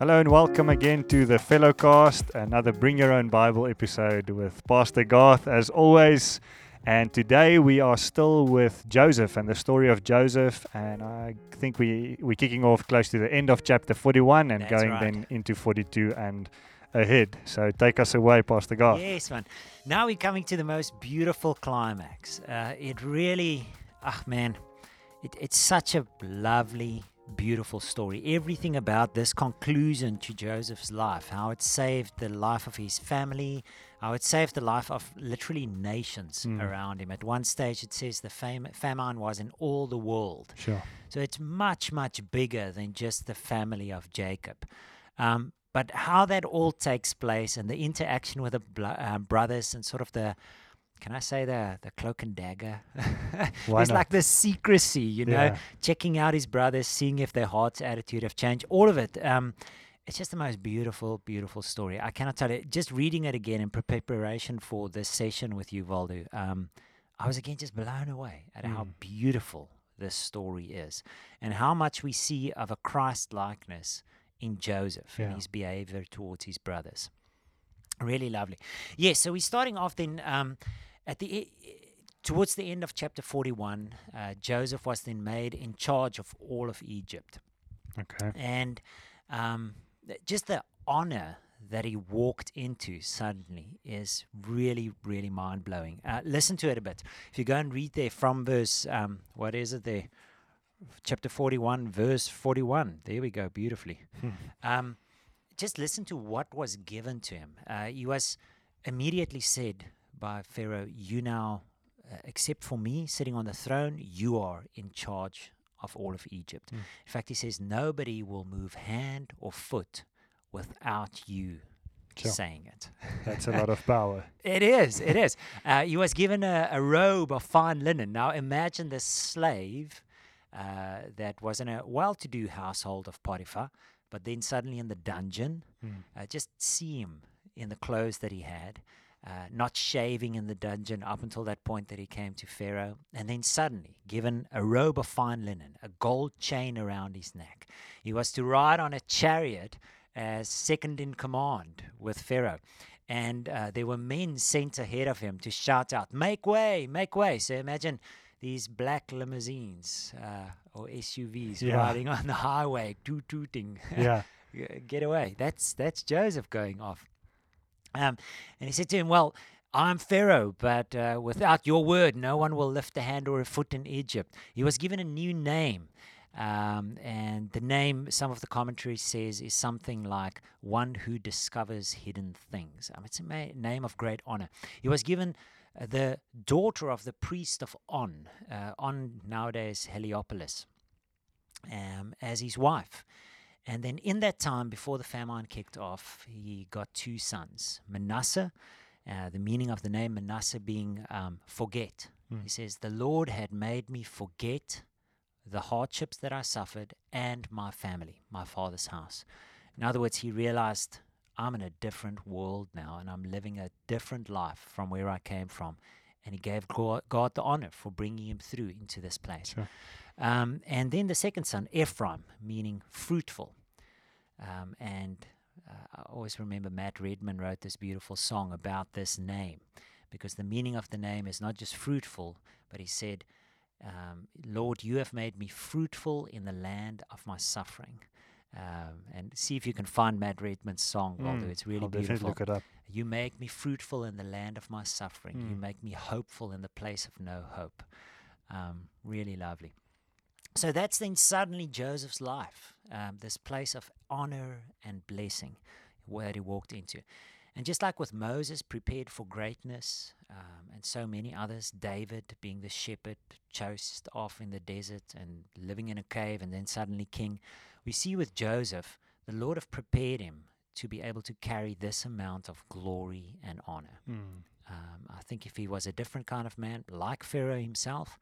Hello and welcome again to the Fellowcast, another Bring Your Own Bible episode with Pastor Garth, as always. And today we are still with Joseph and the story of Joseph. And I think we, we're kicking off close to the end of chapter 41 and That's going right. then into 42 and ahead. So take us away, Pastor Garth. Yes, man. Now we're coming to the most beautiful climax. Uh, it really, ah, man, it, it's such a lovely, beautiful story. Everything about this conclusion to Joseph's life, how it saved the life of his family, how it saved the life of literally nations Mm. around him. At one stage, it says the fam- famine was in all the world. Sure. So it's much, much bigger than just the family of Jacob. Um, but how that all takes place and the interaction with the blo- um, brothers and sort of the, can I say the the cloak and dagger? It's not? like the secrecy, you know, Yeah. checking out his brothers, seeing if their heart's attitude have changed. All of it. Um, it's just the most beautiful, beautiful story. I cannot tell you. Just reading it again in preparation for this session with you, Valdo, um, I was again just blown away at how Mm. beautiful this story is and how much we see of a Christ likeness in Joseph Yeah. and his behavior towards his brothers. Really lovely. Yes, so we're starting off then um, at the e- towards the end of chapter 41. Uh, Joseph was then made in charge of all of Egypt Okay. and um, just the honor that he walked into suddenly is really, really mind blowing. Uh, listen to it a bit. If you go and read there from verse, um, what is it there? Chapter 41, verse 41. There we go, beautifully. Hmm. Um, just listen to what was given to him. Uh, he was immediately said by Pharaoh, You now, uh, except for me sitting on the throne, you are in charge of all of Egypt. Mm. In fact, he says, Nobody will move hand or foot without you Sure. saying it. That's a lot of power. It is. It is. Uh, he was given a, a robe of fine linen. Now imagine this slave uh, that was in a well-to-do household of Potiphar, but then suddenly in the dungeon. Mm. Uh, just see him in the clothes that he had, uh, not shaving in the dungeon up until that point that he came to Pharaoh, and then suddenly given a robe of fine linen, a gold chain around his neck. He was to ride on a chariot as second in command with Pharaoh. And uh, there were men sent ahead of him to shout out, Make way, make way. So imagine these black limousines uh, or SUVs Yeah. riding on the highway, toot tooting. Yeah. Get away. That's that's Joseph going off. Um, and he said to him, "Well, I'm Pharaoh, but uh, without your word, no one will lift a hand or a foot in Egypt." He was given a new name, um, and the name, some of the commentary says, is something like "one who discovers hidden things." Um, it's a ma- name of great honor. He was given. Uh, the daughter of the priest of On, uh, On nowadays Heliopolis, um, as his wife. And then in that time, before the famine kicked off, he got two sons Manasseh, uh, the meaning of the name Manasseh being um, forget. Mm. He says, The Lord had made me forget the hardships that I suffered and my family, my father's house. In other words, he realized I'm in a different world now and I'm living a different life from where I came from. And he gave God the honor for bringing him through into this place. Sure. Um, and then the second son, Ephraim, meaning fruitful. Um, and uh, I always remember Matt Redman wrote this beautiful song about this name because the meaning of the name is not just fruitful, but he said, um, Lord, you have made me fruitful in the land of my suffering. Um, and see if you can find Matt Redman's song, Waldo. Mm. It's really I'll beautiful. look it up. You make me fruitful in the land of my suffering. You Mm. make me hopeful in the place of no hope. Um, really lovely. So that's then suddenly Joseph's life, um, this place of honor and blessing where he walked into. And just like with Moses, prepared for greatness, um, and so many others, David being the shepherd, chased off in the desert and living in a cave, and then suddenly king, we see with Joseph, the Lord have prepared him to be able to carry this amount of glory and honor. Mm. Um, I think if he was a different kind of man, like Pharaoh himself,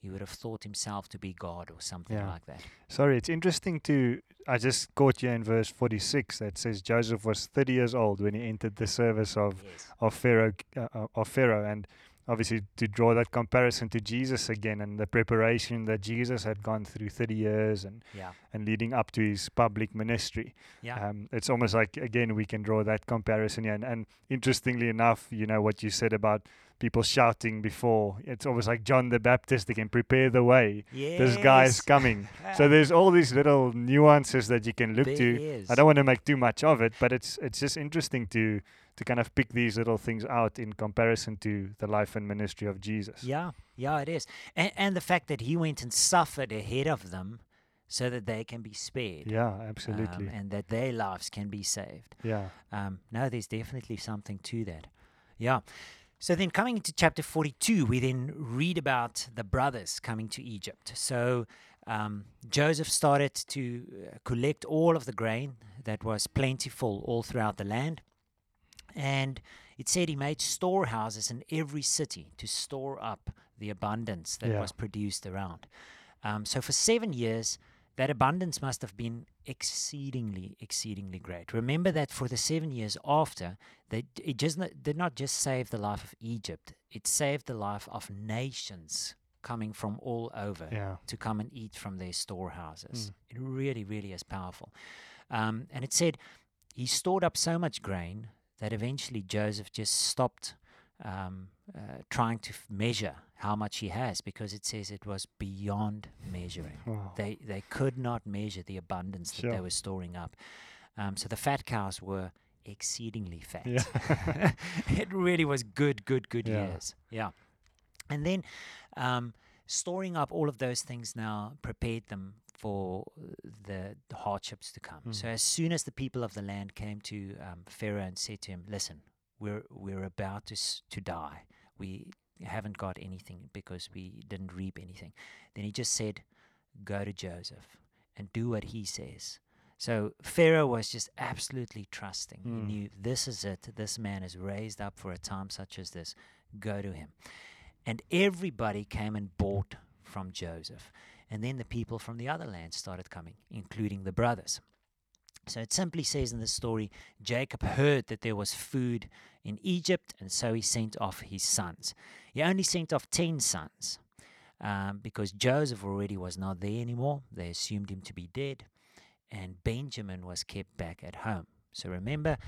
he would have thought himself to be God or something Yeah. like that. Sorry, it's interesting to. I just caught you in verse 46 that says Joseph was 30 years old when he entered the service of, Yes. of Pharaoh uh, uh, of Pharaoh and obviously to draw that comparison to Jesus again and the preparation that Jesus had gone through 30 years and Yeah. and leading up to his public ministry. Yeah. Um, it's almost like again we can draw that comparison here. And, and interestingly enough, you know what you said about people shouting before. It's almost like John the Baptist again, prepare the way. This guy is coming. So there's all these little nuances that you can look There to. is. I don't want to make too much of it, but it's it's just interesting to to kind of pick these little things out in comparison to the life and ministry of Jesus. Yeah, yeah, it is, and, and the fact that he went and suffered ahead of them, so that they can be spared. Yeah, um, absolutely. and that their lives can be saved. yeah. Um, no, there's definitely something to that. Yeah. So then, coming into chapter 42, we then read about the brothers coming to Egypt. So um, Joseph started to uh, collect all of the grain that was plentiful all throughout the land. And it said he made storehouses in every city to store up the abundance that Yeah. was produced around. Um, so for seven years, that abundance must have been exceedingly, exceedingly great. Remember that for the seven years after, they, it just not, did not just save the life of Egypt, it saved the life of nations coming from all over Yeah. to come and eat from their storehouses. It really, really is powerful. Um, and it said he stored up so much grain that eventually Joseph just stopped um, uh, trying to f- measure how much he has because it says it was beyond measuring. Wow. They they could not measure the abundance that they were storing up. Um, so the fat cows were exceedingly fat. Yeah. it really was good, good, good Yeah. years. Yeah. And then um, storing up all of those things now prepared them for the hardships to come. So Mm. as soon as the people of the land came to um, Pharaoh and said to him, "Listen, we're we're about to s- to die. We haven't got anything because we didn't reap anything." Then he just said, "Go to Joseph and do what he says." So Pharaoh was just absolutely trusting. He Mm. knew this is it. This man is raised up for a time such as this. Go to him. And everybody came and bought from Joseph. And then the people from the other land started coming, including the brothers. So it simply says in the story Jacob heard that there was food in Egypt, and so he sent off his sons. He only sent off 10 sons um, because Joseph already was not there anymore. They assumed him to be dead, and Benjamin was kept back at home. So remember,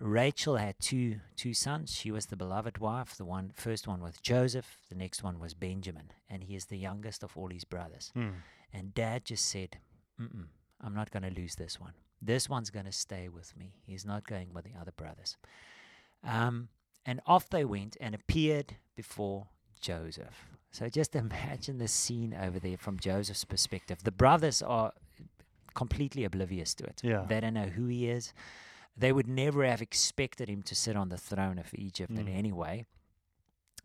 Rachel had two two sons. She was the beloved wife. The one first one was Joseph. The next one was Benjamin, and he is the youngest of all his brothers. Mm. And Dad just said, Mm-mm, "I'm not going to lose this one. This one's going to stay with me. He's not going with the other brothers." Um, and off they went and appeared before Joseph. So just imagine the scene over there from Joseph's perspective. The brothers are completely oblivious to it. Yeah. They don't know who he is. They would never have expected him to sit on the throne of Egypt in Mm. any way.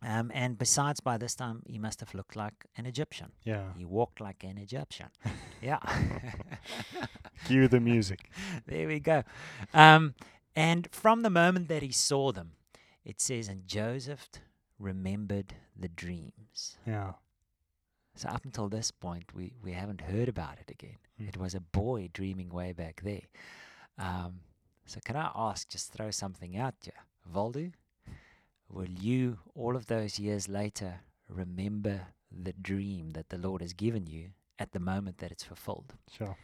Um, and besides, by this time, he must have looked like an Egyptian. Yeah. He walked like an Egyptian. yeah. Cue the music. there we go. Um, and from the moment that he saw them, it says, and Joseph remembered the dreams. Yeah. So up until this point, we, we haven't heard about it again. Mm. It was a boy dreaming way back there. Um, so can I ask, just throw something out here, Valdu? Will you, all of those years later, remember the dream that the Lord has given you at the moment that it's fulfilled? Sure.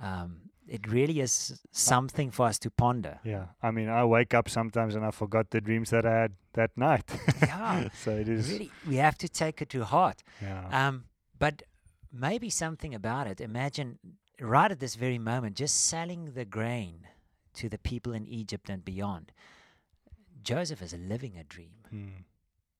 Um, it really is something for us to ponder. Yeah. I mean, I wake up sometimes and I forgot the dreams that I had that night. Yeah, so it is. Really, we have to take it to heart. Yeah. Um, but maybe something about it. Imagine right at this very moment, just selling the grain to the people in Egypt and beyond. Joseph is living a dream. Mm.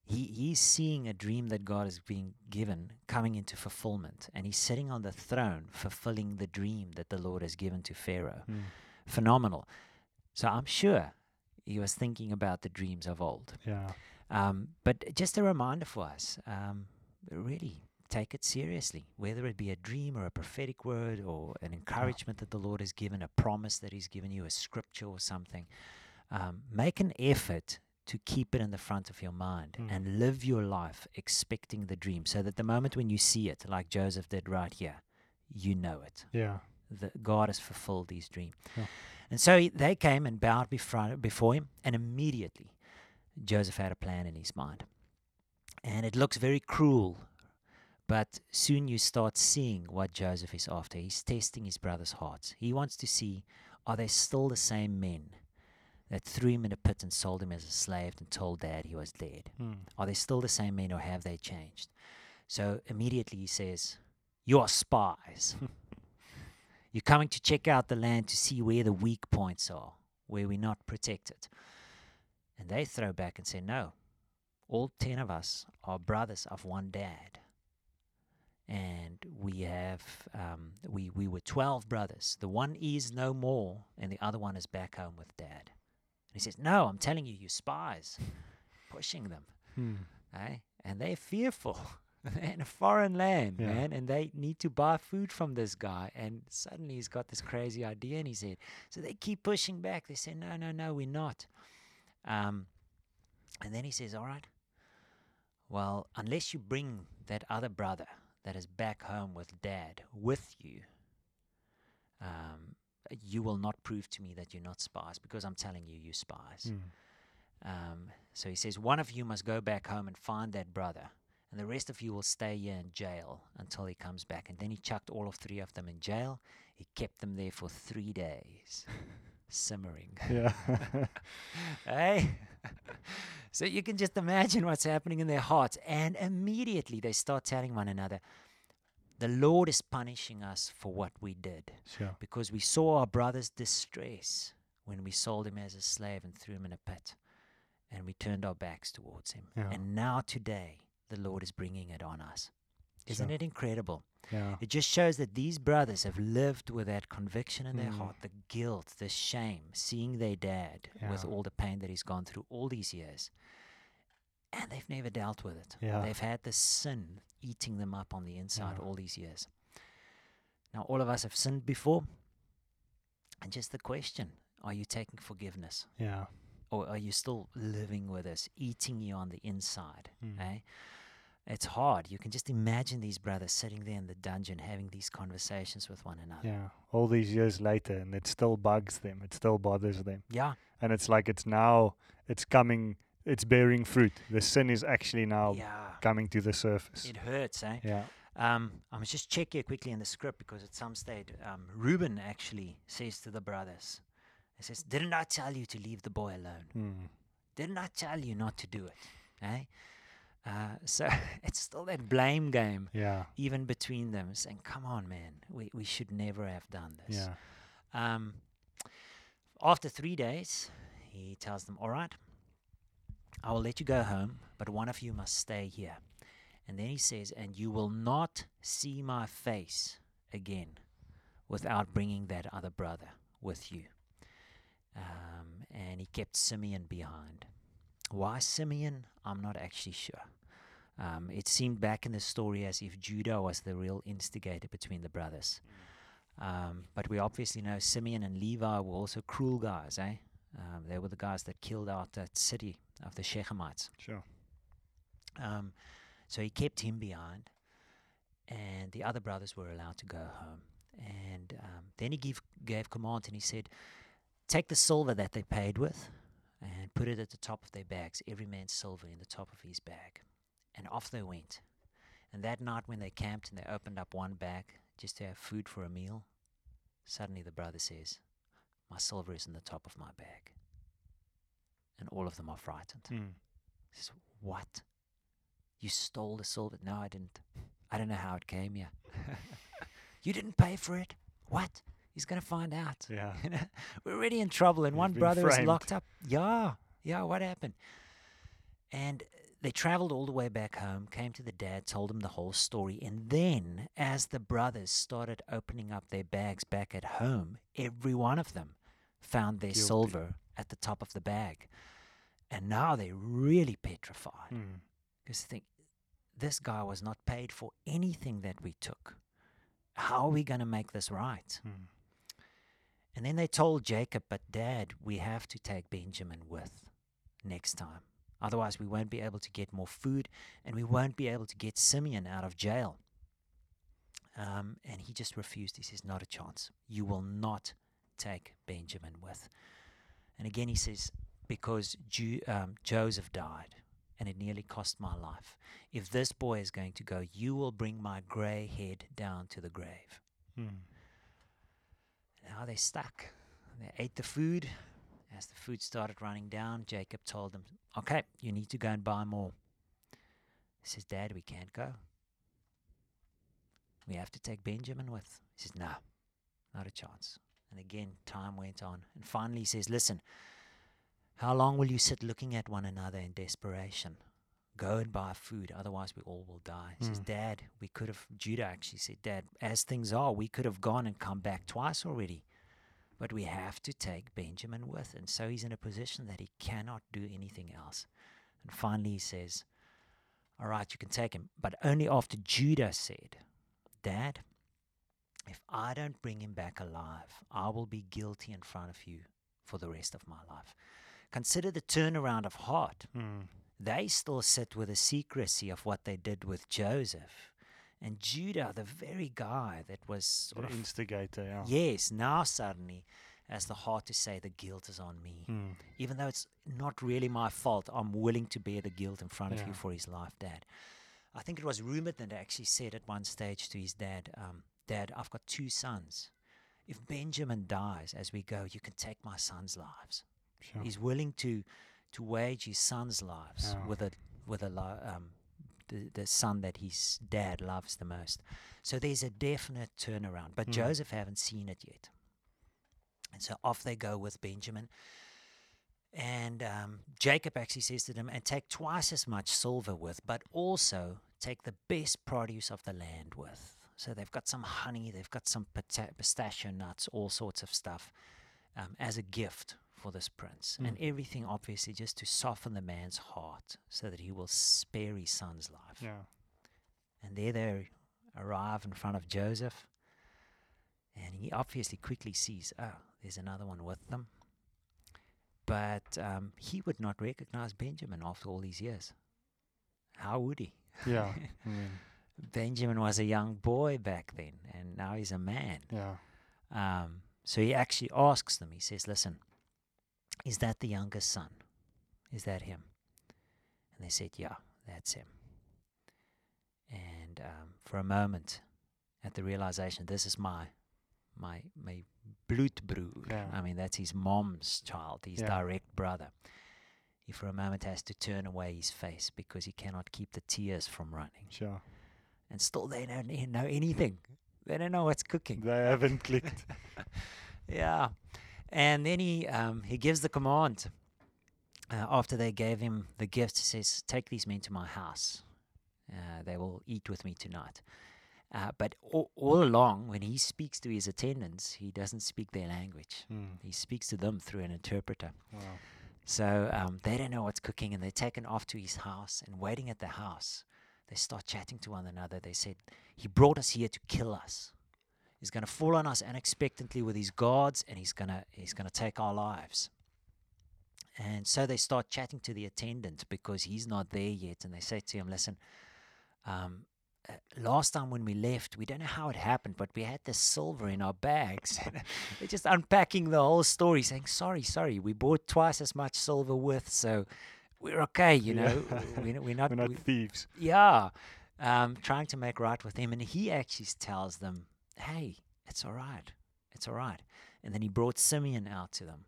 He he's seeing a dream that God is being given coming into fulfillment, and he's sitting on the throne fulfilling the dream that the Lord has given to Pharaoh. Mm. Phenomenal. So I'm sure he was thinking about the dreams of old. Yeah. Um, but just a reminder for us, um, really take it seriously, whether it be a dream or a prophetic word or an encouragement that the Lord has given, a promise that He's given you, a scripture or something. Um, make an effort to keep it in the front of your mind Mm. and live your life expecting the dream so that the moment when you see it, like Joseph did right here, you know it Yeah. that God has fulfilled his dream. Yeah. And so he, they came and bowed before, before him, and immediately Joseph had a plan in his mind. And it looks very cruel, but soon you start seeing what Joseph is after. He's testing his brother's hearts. He wants to see are they still the same men that threw him in a pit and sold him as a slave and told dad he was dead? Mm. Are they still the same men or have they changed? So immediately he says, You are spies. You're coming to check out the land to see where the weak points are, where we're not protected. And they throw back and say, No, all 10 of us are brothers of one dad. And we have, um, we, we were 12 brothers. The one is no more, and the other one is back home with dad. And he says, No, I'm telling you, you spies, pushing them. Mm. Eh? And they're fearful. In a foreign land, Yeah. man, and they need to buy food from this guy. And suddenly he's got this crazy idea in his head. So they keep pushing back. They say, No, no, no, we're not. Um, and then he says, All right, well, unless you bring that other brother that is back home with dad with you, um, you will not prove to me that you're not spies because I'm telling you, you spies. Mm. Um, so he says, one of you must go back home and find that brother, and the rest of you will stay here in jail until he comes back. And then he chucked all of three of them in jail. He kept them there for three days, simmering. Yeah. hey? so you can just imagine what's happening in their hearts. And immediately they start telling one another, the Lord is punishing us for what we did sure. because we saw our brother's distress when we sold him as a slave and threw him in a pit, and we turned our backs towards him. Yeah. And now today, the Lord is bringing it on us. Isn't Sure. it incredible? Yeah. It just shows that these brothers have lived with that conviction in their Mm. heart, the guilt, the shame, seeing their dad with all the pain that he's gone through all these years. And they've never dealt with it. Yeah. They've had the sin eating them up on the inside Yeah. all these years. Now, all of us have sinned before. And just the question are you taking forgiveness? Yeah. Or are you still living with us, eating you on the inside? Mm. Eh? It's hard. You can just imagine these brothers sitting there in the dungeon having these conversations with one another. Yeah. All these years later, and it still bugs them. It still bothers them. Yeah. And it's like it's now, it's coming, it's bearing fruit. The sin is actually now Yeah. coming to the surface. It hurts, eh? yeah. Um, I must just check here quickly in the script because at some stage, um, Reuben actually says to the brothers, he says, Didn't I tell you to leave the boy alone? Mm. Didn't I tell you not to do it? Eh? Uh, so it's still that blame game, Yeah. even between them, saying, Come on, man, we, we should never have done this. Yeah. Um, after three days, he tells them, All right, I will let you go home, but one of you must stay here. And then he says, And you will not see my face again without bringing that other brother with you. Um, and he kept Simeon behind. Why Simeon? I'm not actually sure. Um, it seemed back in the story as if Judah was the real instigator between the brothers. Um, but we obviously know Simeon and Levi were also cruel guys, eh? Um, they were the guys that killed out that city of the Shechemites. Sure. Um, so he kept him behind, and the other brothers were allowed to go home. And um, then he gave, gave command and he said, Take the silver that they paid with and put it at the top of their bags, every man's silver in the top of his bag. And off they went. And that night, when they camped and they opened up one bag just to have food for a meal, suddenly the brother says, My silver is in the top of my bag. And all of them are frightened. Mm. He says, What? You stole the silver? No, I didn't. I don't know how it came here. you didn't pay for it? What? He's going to find out. Yeah. We're already in trouble, and We've one brother is locked up. Yeah, yeah, what happened? And they traveled all the way back home, came to the dad, told him the whole story. And then, as the brothers started opening up their bags back at home, every one of them found their Guilty. silver at the top of the bag. And now they're really petrified Mm. because they think this guy was not paid for anything that we took. How are we going to make this right? Mm. And then they told Jacob, but dad, we have to take Benjamin with next time. Otherwise, we won't be able to get more food and we won't be able to get Simeon out of jail. Um, and he just refused. He says, Not a chance. You will not take Benjamin with. And again, he says, Because Ju- um, Joseph died and it nearly cost my life. If this boy is going to go, you will bring my grey head down to the grave. Mm. Now they stuck. They ate the food. As the food started running down, Jacob told them, Okay, you need to go and buy more. He says, Dad, we can't go. We have to take Benjamin with. He says, No, not a chance. And again, time went on. And finally, he says, Listen, how long will you sit looking at one another in desperation? Go and buy food, otherwise we all will die. He says, Mm. Dad, we could have, Judah actually said, Dad, as things are, we could have gone and come back twice already. But we have to take Benjamin with. And so he's in a position that he cannot do anything else. And finally he says, All right, you can take him. But only after Judah said, Dad, if I don't bring him back alive, I will be guilty in front of you for the rest of my life. Consider the turnaround of heart. Mm. They still sit with the secrecy of what they did with Joseph. And Judah, the very guy that was sort The of instigator, yeah. Yes, now suddenly has the heart to say the guilt is on me. Mm. Even though it's not really my fault, I'm willing to bear the guilt in front of you for his life, Dad. I think it was Reuben that actually said at one stage to his dad, um, Dad, I've got two sons. If Benjamin dies as we go, you can take my sons' lives. Sure. He's willing to to wage his sons' lives Yeah. with a with a um, the, the son that his dad loves the most. So there's a definite turnaround. But Mm. Joseph haven't seen it yet. And so off they go with Benjamin. And um, Jacob actually says to them, and take twice as much silver with, but also take the best produce of the land with. So they've got some honey, they've got some pistachio nuts, all sorts of stuff um, as a gift for this prince. And Mm. everything, obviously, just to soften the man's heart so that he will spare his son's life. Yeah. And there they arrive in front of Joseph. And he obviously quickly sees, oh, there's another one with them. But um, he would not recognize Benjamin after all these years. How would he? Yeah. I mean, Benjamin was a young boy back then, and now he's a man. yeah. Um, so he actually asks them, he says, Listen, is that the youngest son? Is that him? And they said, Yeah, that's him. And um, for a moment, at the realization, this is my my my bloedbroer. Yeah. I mean, that's his mom's child, his Yeah. direct brother. He for a moment has to turn away his face because he cannot keep the tears from running. Sure. And still, they don't know anything. They don't know what's cooking. They haven't clicked. Yeah. And then he um, he gives the command uh, after they gave him the gift. He says, "Take these men to my house. Uh, they will eat with me tonight." Uh, but all, all along, when he speaks to his attendants, he doesn't speak their language. Mm. He speaks to them through an interpreter. Wow. So um, they don't know what's cooking, and they're taken off to his house. And waiting at the house, they start chatting to one another. They said, "He brought us here to kill us. He's going to fall on us unexpectedly with his guards, and he's going to he's going to take our lives." And so they start chatting to the attendant because he's not there yet, and they say to him, "Listen." Um, uh, last time when we left, we don't know how it happened, but we had this silver in our bags. They're just unpacking the whole story, saying, "Sorry, sorry, we bought twice as much silver worth so we're okay." You Yeah. know, we're, we're not. We're not we- thieves. yeah, um, trying to make right with him, and he actually tells them, "Hey, it's all right, it's all right." And then he brought Simeon out to them,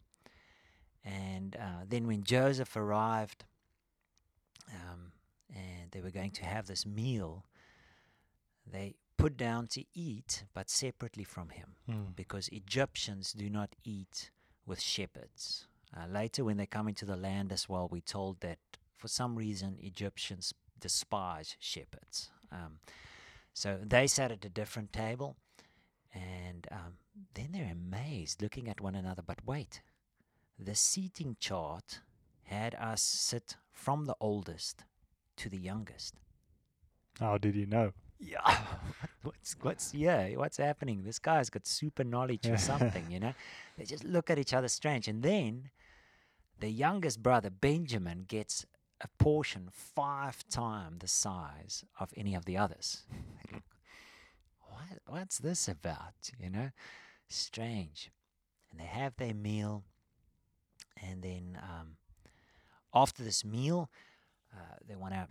and uh, then when Joseph arrived, um, and they were going to have this meal, they put down to eat, but separately from him Mm. because Egyptians do not eat with shepherds. Uh, later, when they come into the land as well, we're told that for some reason Egyptians despise shepherds. Um, so they sat at a different table, and um, then they're amazed, looking at one another. But wait, the seating chart had us sit from the oldest to the youngest. How did you know? Yeah. what's what's yeah, what's happening? This guy's got super knowledge or something, you know? They just look at each other strange. And then the youngest brother, Benjamin, gets a portion five times the size of any of the others. What what's this about? You know? Strange. And they have their meal and then um, after this meal, uh, they want to,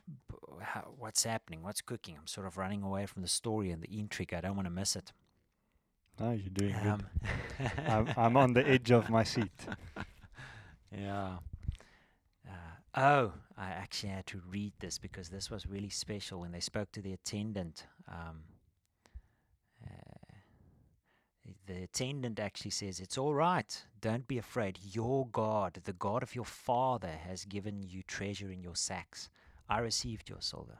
what's happening? What's cooking? I'm sort of running away from the story and the intrigue. I don't want to miss it. No, you're doing Um, good. I'm, I'm on the edge of my seat. Yeah. Uh, oh, I actually had to read this because this was really special when they spoke to the attendant. Um, uh, the attendant actually says, It's all right. Don't be afraid. Your God, the God of your father, has given you treasure in your sacks. I received your silver.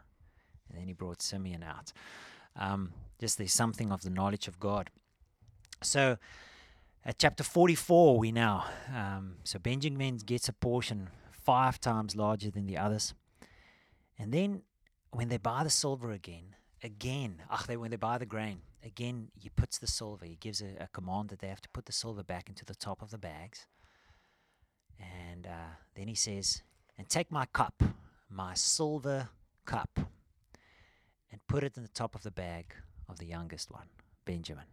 And then he brought Simeon out. Um, just there's something of the knowledge of God. So, at chapter 44, we now. Um, so Benjamin gets a portion five times larger than the others. And then when they buy the silver again, again, ach, they, when they buy the grain, again, he puts the silver, he gives a, a command that they have to put the silver back into the top of the bags. And uh, then he says, And take my cup, my silver cup, and put it in the top of the bag of the youngest one, Benjamin,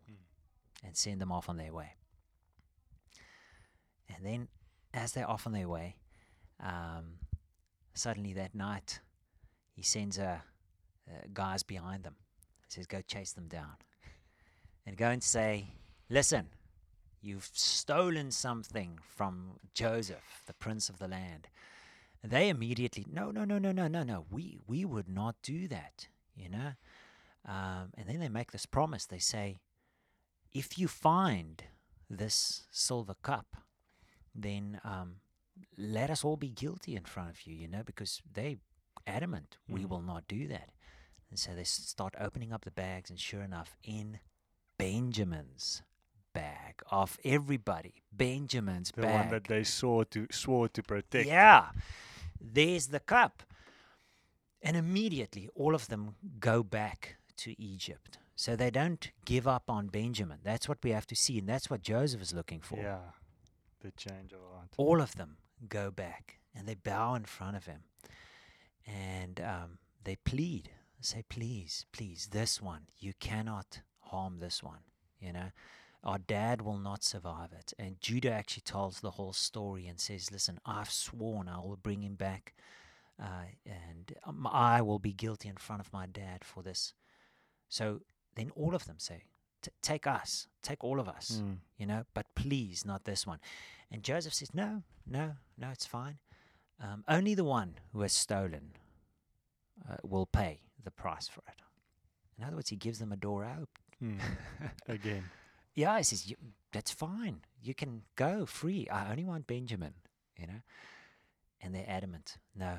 and send them off on their way. And then, as they're off on their way, um, suddenly that night, he sends uh, uh, guys behind them. He says, Go chase them down. And go and say, Listen, you've stolen something from Joseph, the prince of the land. And they immediately, No, no, no, no, no, no, no. We, we would not do that, you know? Um, and then they make this promise. They say, If you find this silver cup, then um, let us all be guilty in front of you, you know, because they adamant we Mm. will not do that. And so they start opening up the bags, and sure enough, in Benjamin's bag of everybody, Benjamin's The bag. one that they swore to swore to protect. Yeah, there's the cup. And immediately all of them go back to Egypt. So they don't give up on Benjamin. That's what we have to see, and that's what Joseph is looking for Yeah. The change of heart. all of them go back and they bow in front of him and um, they plead say please please this one you cannot harm this one you know our dad will not survive it and judah actually tells the whole story and says listen i've sworn i will bring him back uh, and um, i will be guilty in front of my dad for this so then all of them say take us take all of us Mm. you know, but please not this one. And Joseph says, No, no, no, it's fine. Um, only the one who has stolen uh, will pay the price for it. In other words, he gives them a door out. Mm. Again. yeah, he says, That's fine. You can go free. I only want Benjamin, you know. And they're adamant, No,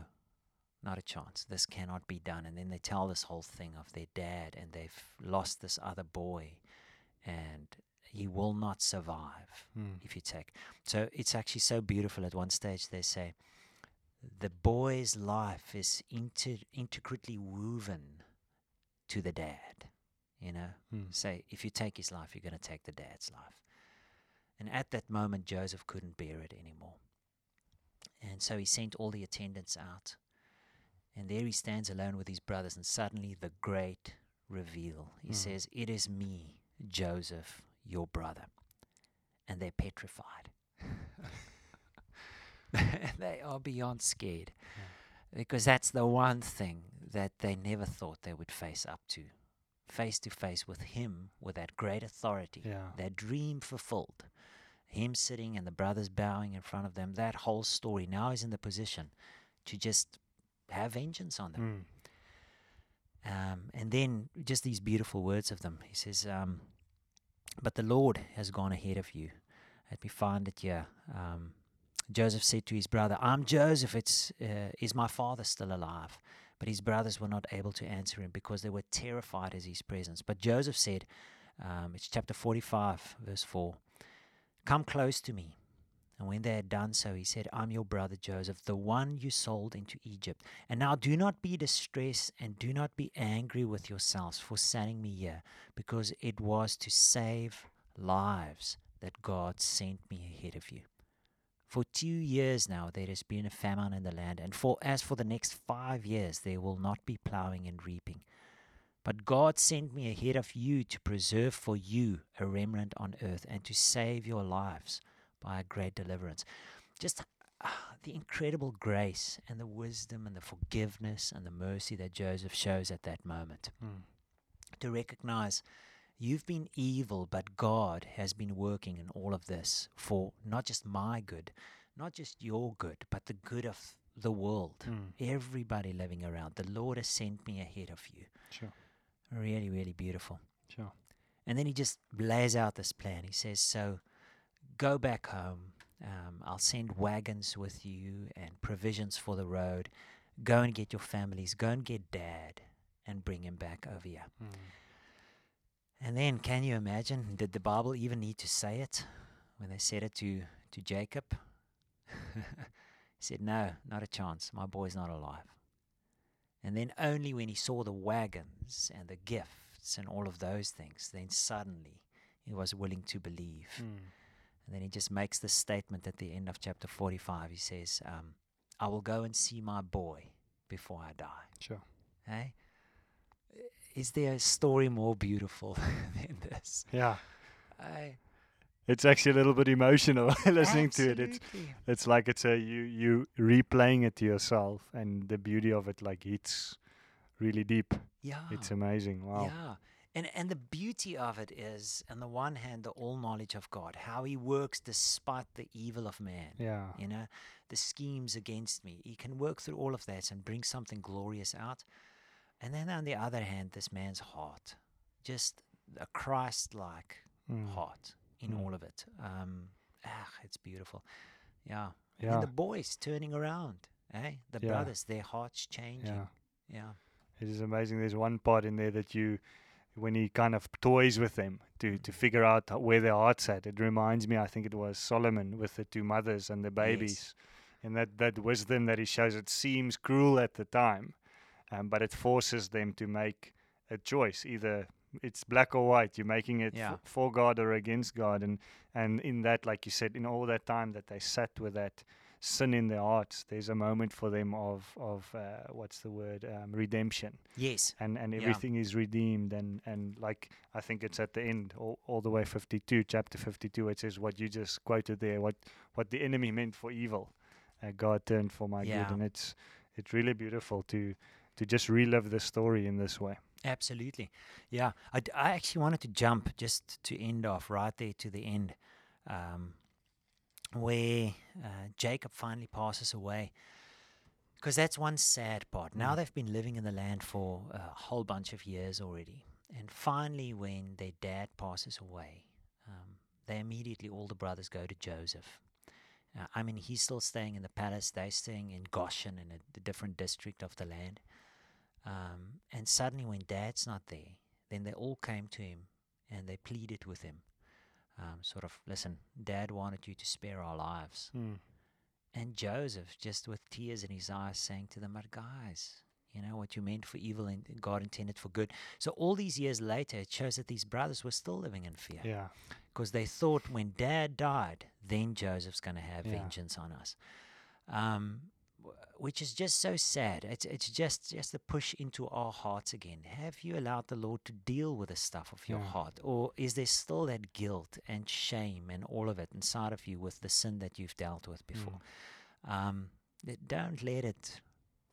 not a chance. This cannot be done. And then they tell this whole thing of their dad and they've lost this other boy and he will not survive Mm. if you take. So it's actually so beautiful. At one stage, they say the boy's life is inter- intricately woven to the dad. You know, Mm. say if you take his life, you're going to take the dad's life. And at that moment, Joseph couldn't bear it anymore. And so he sent all the attendants out. And there he stands alone with his brothers, and suddenly the great reveal. He Mm. says, It is me, Joseph, your brother. And they're petrified. they are beyond scared. Because that's the one thing that they never thought they would face up to. Face to face with him, with that great authority, Yeah. that dream fulfilled. Him sitting and the brothers bowing in front of them, that whole story. Now he's in the position to just have vengeance on them. Mm. Um, and then just these beautiful words of them. He says, um, But the Lord has gone ahead of you. Let me find it here. Um, Joseph said to his brother, I'm Joseph. It's, uh, is my father still alive? But his brothers were not able to answer him because they were terrified at his presence. But Joseph said, um, it's chapter 45, verse 4 Come close to me. And when they had done so, he said, I'm your brother Joseph, the one you sold into Egypt. And now do not be distressed and do not be angry with yourselves for sending me here, because it was to save lives that God sent me ahead of you. For two years now there has been a famine in the land, and for as for the next five years there will not be plowing and reaping. But God sent me ahead of you to preserve for you a remnant on earth and to save your lives by a great deliverance. Just ah, the incredible grace and the wisdom and the forgiveness and the mercy that Joseph shows at that moment. Mm. To recognize you've been evil, but God has been working in all of this for not just my good, not just your good, but the good of the world. Mm. Everybody living around. The Lord has sent me ahead of you. Sure. Really, really beautiful. Sure. And then he just lays out this plan. He says, So go back home. Um, I'll send wagons with you and provisions for the road. Go and get your families. Go and get dad and bring him back over here. Mm. And then, can you imagine? Did the Bible even need to say it when they said it to, to Jacob? he said, No, not a chance. My boy's not alive. And then, only when he saw the wagons and the gifts and all of those things, then suddenly he was willing to believe. Mm. And then he just makes this statement at the end of chapter 45. He says, um, I will go and see my boy before I die. Sure. Hey? Is there a story more beautiful than this? Yeah. I, It's actually a little bit emotional listening to it. It's it's like it's a you you replaying it to yourself and the beauty of it like hits really deep. yeah. It's amazing. Wow. Yeah. And and the beauty of it is, on the one hand, the all knowledge of God, how He works despite the evil of man. Yeah. You know, the schemes against me. He can work through all of that and bring something glorious out. And then on the other hand, this man's heart, just a Christ-like Mm. heart in Mm. all of it. Um, ah, it's beautiful. Yeah. And Yeah. the boys turning around, eh? The Yeah. brothers, their hearts changing. Yeah. Yeah. It is amazing. There's one part in there that you, when he kind of toys with them to, to figure out where their heart's at. It reminds me, I think it was Solomon with the two mothers and the babies, and that that wisdom that he shows. It seems cruel at the time, um, but it forces them to make a choice. Either it's black or white. You're making it Yeah. f- for God or against God, and and in that, like you said, in all that time that they sat with that sin in their hearts, there's a moment for them of of uh, what's the word um, redemption Yes. and and Yeah. everything is redeemed and and like I think it's at the end all, all the way 52 chapter 52 it says what you just quoted there what what the enemy meant for evil uh, God turned for my Yeah. good and it's it's really beautiful to to just relive the story in this way Absolutely. Yeah. I, d- I actually wanted to jump just to end off right there to the end um, where uh, Jacob finally passes away. Because that's one sad part. Now Mm. they've been living in the land for a whole bunch of years already. And finally, when their dad passes away, um, they immediately, all the brothers go to Joseph. Uh, I mean, he's still staying in the palace. They're staying in Goshen in a different district of the land. Um, and suddenly, when dad's not there, then they all came to him and they pleaded with him. Um, sort of, listen, dad wanted you to spare our lives. And Joseph, just with tears in his eyes, saying to them, But guys, you know, what you meant for evil and God intended for good. So, all these years later, it shows that these brothers were still living in fear yeah because they thought when dad died, then Joseph's going to have Yeah. vengeance on us. Um, which is just so sad. It's it's just just a push into our hearts again. Have you allowed the Lord to deal with the stuff of your Yeah. heart, or is there still that guilt and shame and all of it inside of you with the sin that you've dealt with before? Um, don't let it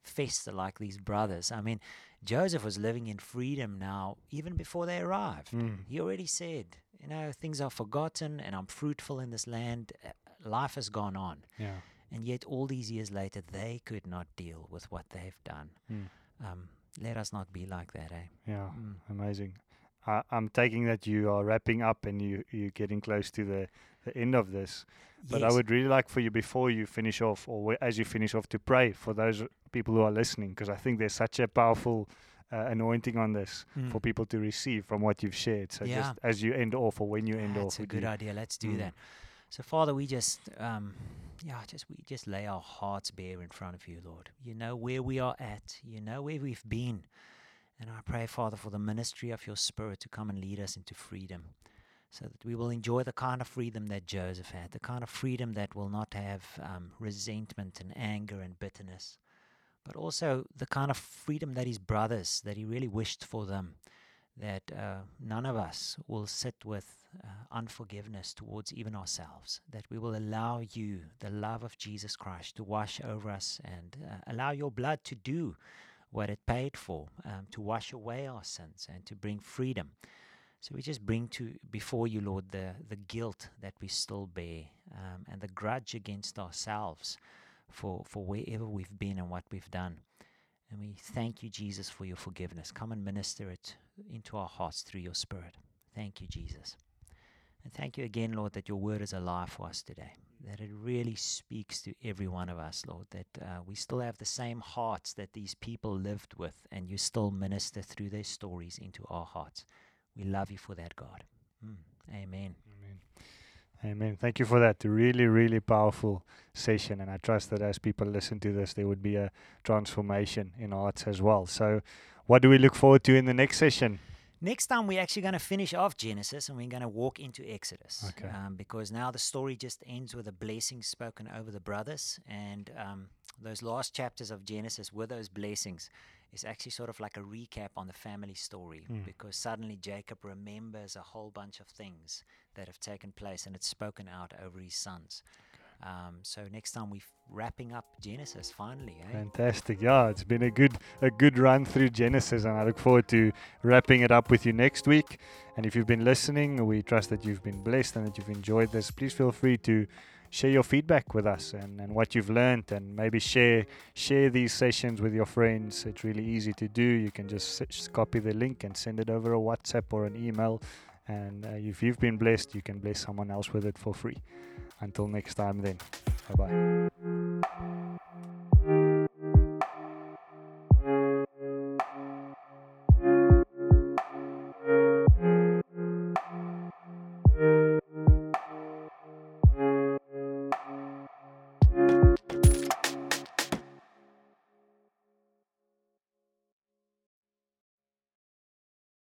fester like these brothers. I mean, Joseph was living in freedom now, even before they arrived. Mm. He already said, you know, things are forgotten and I'm fruitful in this land. Uh, Life has gone on. yeah And yet, all these years later, they could not deal with what they've done. Mm. Um, let us not be like that, eh? yeah Mm. amazing I, I'm taking that you are wrapping up and you you're getting close to the the end of this But I would really like for you before you finish off, or as you finish off, to pray for those people who are listening, because I think there's such a powerful uh, anointing on this Mm. for people to receive from what you've shared. So Yeah. just as you end off, or when you end That's off, a good you- idea. Let's do Mm. that. So, Father, we just, um, yeah, just we just lay our hearts bare in front of you, Lord. You know where we are at. You know where we've been, and I pray, Father, for the ministry of your Spirit to come and lead us into freedom, so that we will enjoy the kind of freedom that Joseph had, the kind of freedom that will not have um, resentment and anger and bitterness, but also the kind of freedom that his brothers, that he really wished for them that uh, none of us will sit with uh, unforgiveness towards even ourselves, that we will allow you, the love of Jesus Christ, to wash over us and uh, allow your blood to do what it paid for, um, to wash away our sins and to bring freedom. So we just bring to before you, Lord, the, the guilt that we still bear um, and the grudge against ourselves for, for wherever we've been and what we've done. And we thank you, Jesus, for your forgiveness. Come and minister it into our hearts through your Spirit. Thank you, Jesus. And thank you again, Lord, that your word is alive for us today, that it really speaks to every one of us, Lord, that uh, we still have the same hearts that these people lived with, and you still minister through their stories into our hearts. We love you for that, God. Mm. Amen. Amen. Thank you for that. Really, really powerful session. And I trust that as people listen to this, there would be a transformation in hearts as well. So, what do we look forward to in the next session? Next time, we're actually going to finish off Genesis and we're going to walk into Exodus. Okay. Um, because now the story just ends with a blessing spoken over the brothers. And um, those last chapters of Genesis with those blessings is actually sort of like a recap on the family story Mm. because suddenly Jacob remembers a whole bunch of things that have taken place and it's spoken out over his sons. Um, so next time we're wrapping up Genesis finally. Eh? Fantastic. Yeah, it's been a good a good run through Genesis and I look forward to wrapping it up with you next week. And if you've been listening, we trust that you've been blessed and that you've enjoyed this. Please feel free to share your feedback with us and, and what you've learned and maybe share share these sessions with your friends. It's really easy to do. You can just, just copy the link and send it over a WhatsApp or an email. And uh, if you've been blessed, you can bless someone else with it for free. Until next time, then. Bye bye.